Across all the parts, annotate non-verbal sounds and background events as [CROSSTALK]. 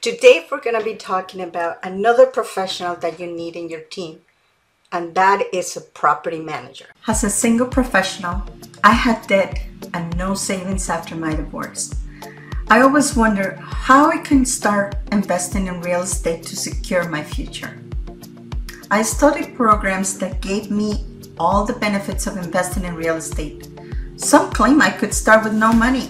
Today, we're going to be talking about another professional that you need in your team, and that is a property manager. As a single professional, I had debt and no savings after my divorce. I always wonder how I can start investing in real estate to secure my future. I studied programs that gave me all the benefits of investing in real estate. Some claim I could start with no money,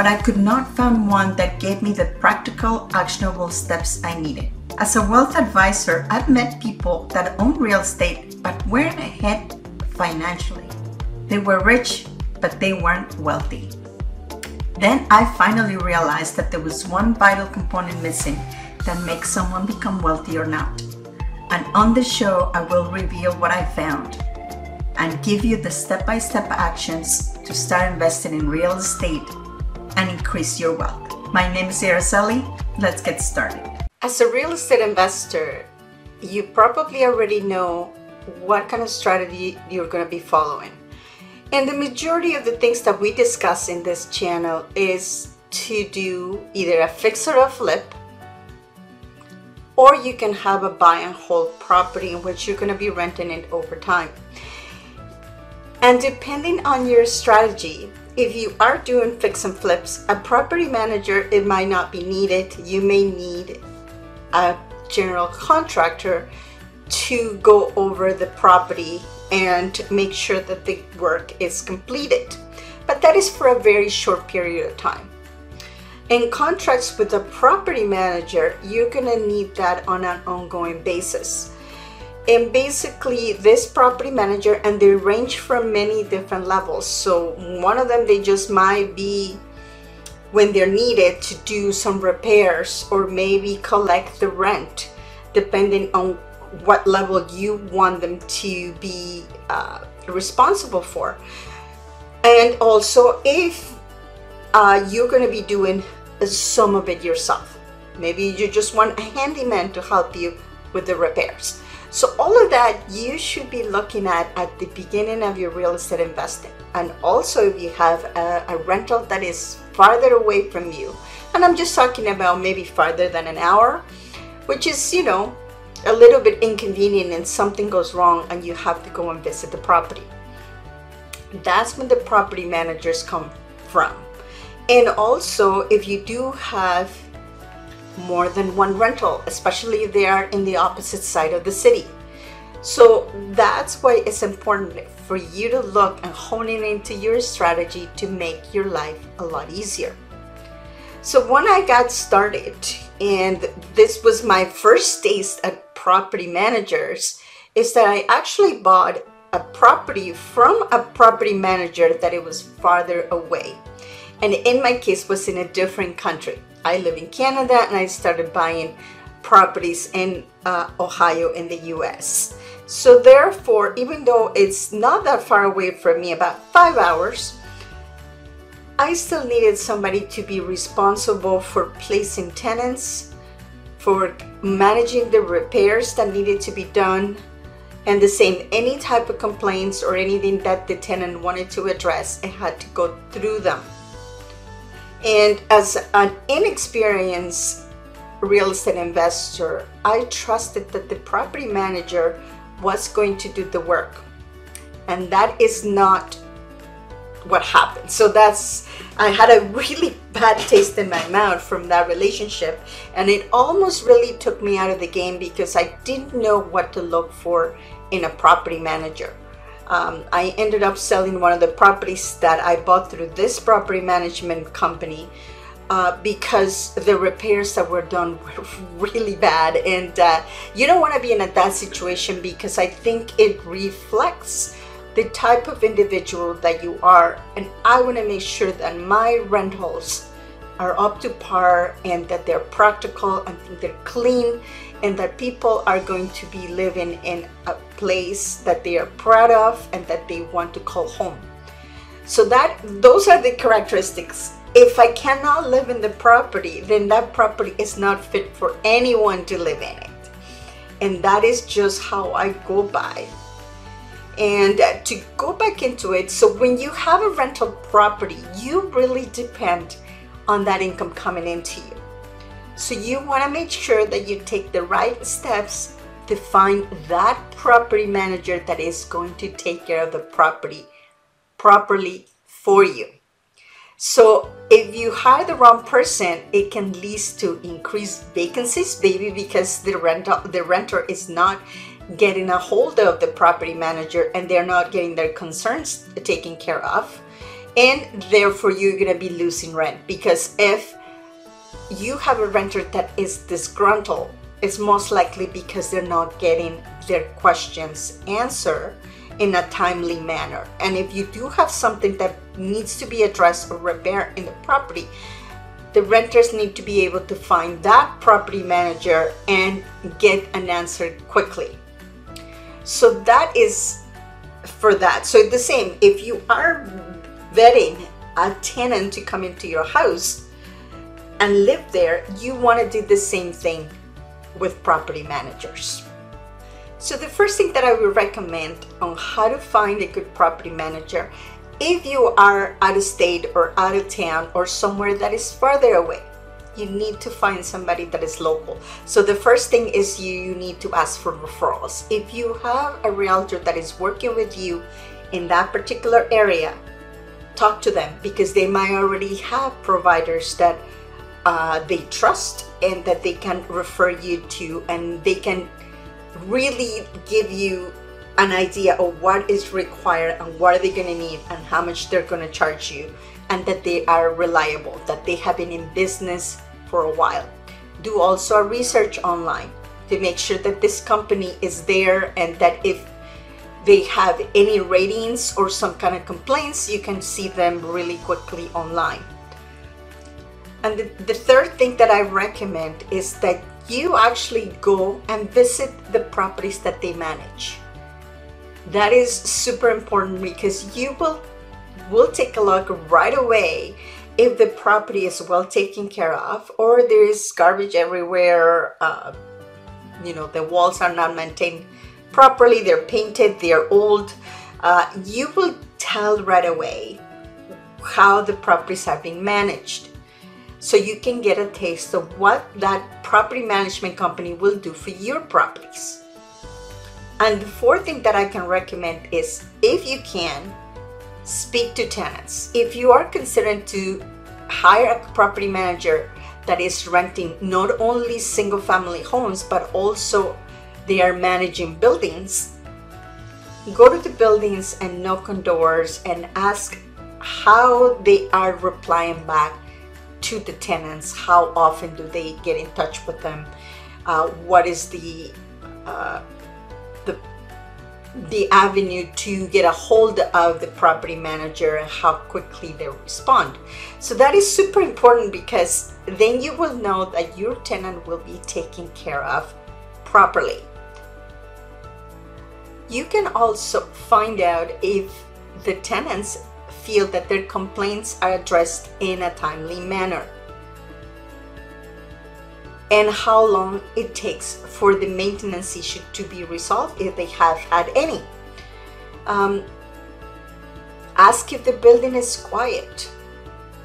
but I could not find one that gave me the practical, actionable steps I needed. As a wealth advisor, I've met people that own real estate but weren't ahead financially. They were rich, but they weren't wealthy. Then I finally realized that there was one vital component missing that makes someone become wealthy or not. And on this show, I will reveal what I found and give you the step by step actions to start investing in real estate increase your wealth. My name is Araceli. Let's get started. As a real estate investor, you probably already know what kind of strategy you're going to be following. And the majority of the things that we discuss in this channel is to do either a fix or a flip, or you can have a buy and hold property in which you're going to be renting it over time. And depending on your strategy, if you are doing fix and flips, a property manager, it might not be needed. You may need a general contractor to go over the property and make sure that the work is completed. But that is for a very short period of time. In contracts with a property manager, you're gonna need that on an ongoing basis. And basically, this property manager, and they range from many different levels. So, one of them, they just might be when they're needed to do some repairs or maybe collect the rent, depending on what level you want them to be uh, responsible for. And also, if uh, you're going to be doing some of it yourself, maybe you just want a handyman to help you with the repairs. So, all of that you should be looking at at the beginning of your real estate investing. And also, if you have a, a rental that is farther away from you, and I'm just talking about maybe farther than an hour, which is, you know, a little bit inconvenient and something goes wrong and you have to go and visit the property. That's when the property managers come from. And also, if you do have more than one rental, especially if they are in the opposite side of the city. So that's why it's important for you to look and hone in into your strategy to make your life a lot easier. So when I got started, and this was my first taste at property managers is that I actually bought a property from a property manager that it was farther away. And in my case was in a different country. I live in Canada and I started buying properties in uh, Ohio in the US. So therefore, even though it's not that far away from me, about five hours, I still needed somebody to be responsible for placing tenants, for managing the repairs that needed to be done and the same any type of complaints or anything that the tenant wanted to address it had to go through them and as an inexperienced real estate investor i trusted that the property manager was going to do the work and that is not what happened. So that's I had a really [LAUGHS] bad taste in my mouth from that relationship and it almost really took me out of the game because I didn't know what to look for in a property manager. Um, I ended up selling one of the properties that I bought through this property management company uh, because the repairs that were done were [LAUGHS] really bad. And uh, you don't want to be in a, that situation because I think it reflects the type of individual that you are. And I want to make sure that my rentals are up to par and that they're practical and they're clean and that people are going to be living in a place that they are proud of and that they want to call home. So that those are the characteristics. If I cannot live in the property, then that property is not fit for anyone to live in it. And that is just how I go by and uh, to go back into it, so when you have a rental property, you really depend on that income coming into you. So you want to make sure that you take the right steps to find that property manager that is going to take care of the property properly for you. So if you hire the wrong person, it can lead to increased vacancies, maybe because the rental the renter is not getting a hold of the property manager and they're not getting their concerns taken care of. And therefore you're gonna be losing rent because if you have a renter that is disgruntled, it's most likely because they're not getting their questions answered in a timely manner. And if you do have something that needs to be addressed or repaired in the property, the renters need to be able to find that property manager and get an answer quickly. So that is for that. So the same, if you are vetting a tenant to come into your house, and live there, you want to do the same thing with property managers. So, the first thing that I would recommend on how to find a good property manager if you are out of state or out of town or somewhere that is farther away, you need to find somebody that is local. So, the first thing is you, you need to ask for referrals. If you have a realtor that is working with you in that particular area, talk to them because they might already have providers that uh, they trust and that they can refer you to, and they can really give you an idea of what is required and what are they going to need and how much they're going to charge you and that they are reliable that they have been in business for a while. Do also a research online to make sure that this company is there and that if they have any ratings or some kind of complaints you can see them really quickly online and the, the third thing that I recommend is that you actually go and visit the properties that they manage. That is super important because you will will take a look right away if the property is well taken care of or there is garbage everywhere. Uh, you know the walls are not maintained properly. They're painted. They're old. Uh, you will tell right away how the properties have been managed so you can get a taste of what that property management company will do for your properties. And the fourth thing that I can recommend is if you can, speak to tenants. If you are considering to hire a property manager that is renting not only single family homes but also they are managing buildings, go to the buildings and knock on doors and ask how they are replying back to the tenants? How often do they get in touch with them? Uh, what is the uh, the the avenue to get a hold of the property manager and how quickly they respond. So that is super important because then you will know that your tenant will be taken care of properly. You can also find out if the tenants feel that their complaints are addressed in a timely manner and how long it takes for the maintenance issue to be resolved if they have had any. Um, ask if the building is quiet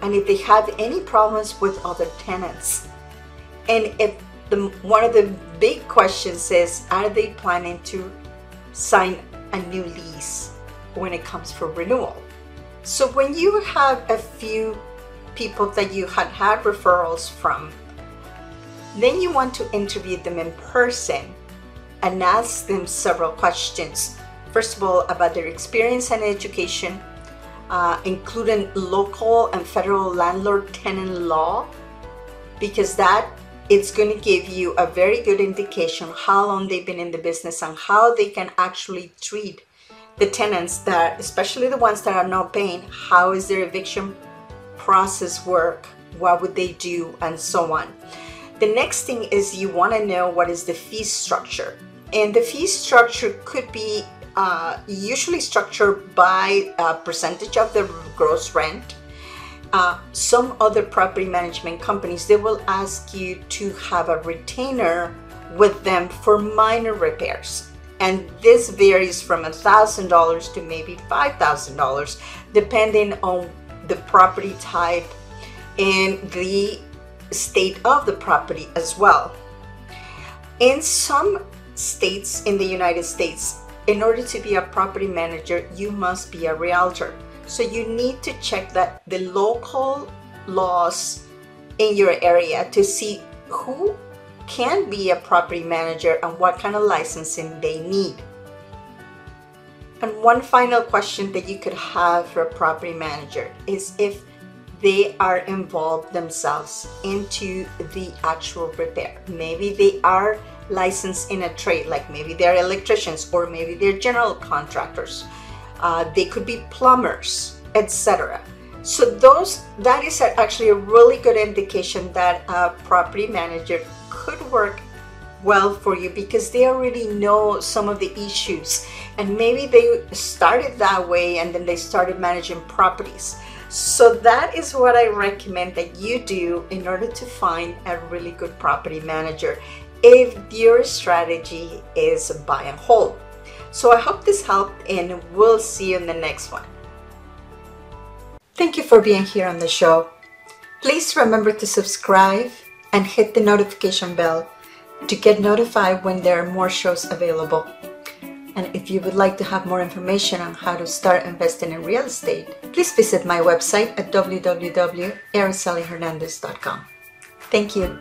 and if they have any problems with other tenants. And if the, one of the big questions is are they planning to sign a new lease when it comes for renewal? So when you have a few people that you had had referrals from, then you want to interview them in person and ask them several questions. First of all, about their experience and education, uh, including local and federal landlord tenant law, because that it's going to give you a very good indication how long they've been in the business and how they can actually treat the tenants that, especially the ones that are not paying, how is their eviction process work? What would they do? And so on. The next thing is you want to know what is the fee structure. And the fee structure could be uh, usually structured by a percentage of the gross rent. Uh, some other property management companies they will ask you to have a retainer with them for minor repairs and this varies from $1,000 to maybe $5,000 depending on the property type and the state of the property as well. In some states in the United States, in order to be a property manager, you must be a realtor. So you need to check that the local laws in your area to see who can be a property manager and what kind of licensing they need. And one final question that you could have for a property manager is if they are involved themselves into the actual repair. Maybe they are licensed in a trade, like maybe they're electricians or maybe they're general contractors. Uh, they could be plumbers, etc. So those that is actually a really good indication that a property manager could work well for you because they already know some of the issues and maybe they started that way and then they started managing properties. So that is what I recommend that you do in order to find a really good property manager if your strategy is buy and hold. So I hope this helped and we'll see you in the next one. Thank you for being here on the show. Please remember to subscribe and hit the notification bell to get notified when there are more shows available. And if you would like to have more information on how to start investing in real estate, please visit my website at www.aracelihernandez.com. Thank you.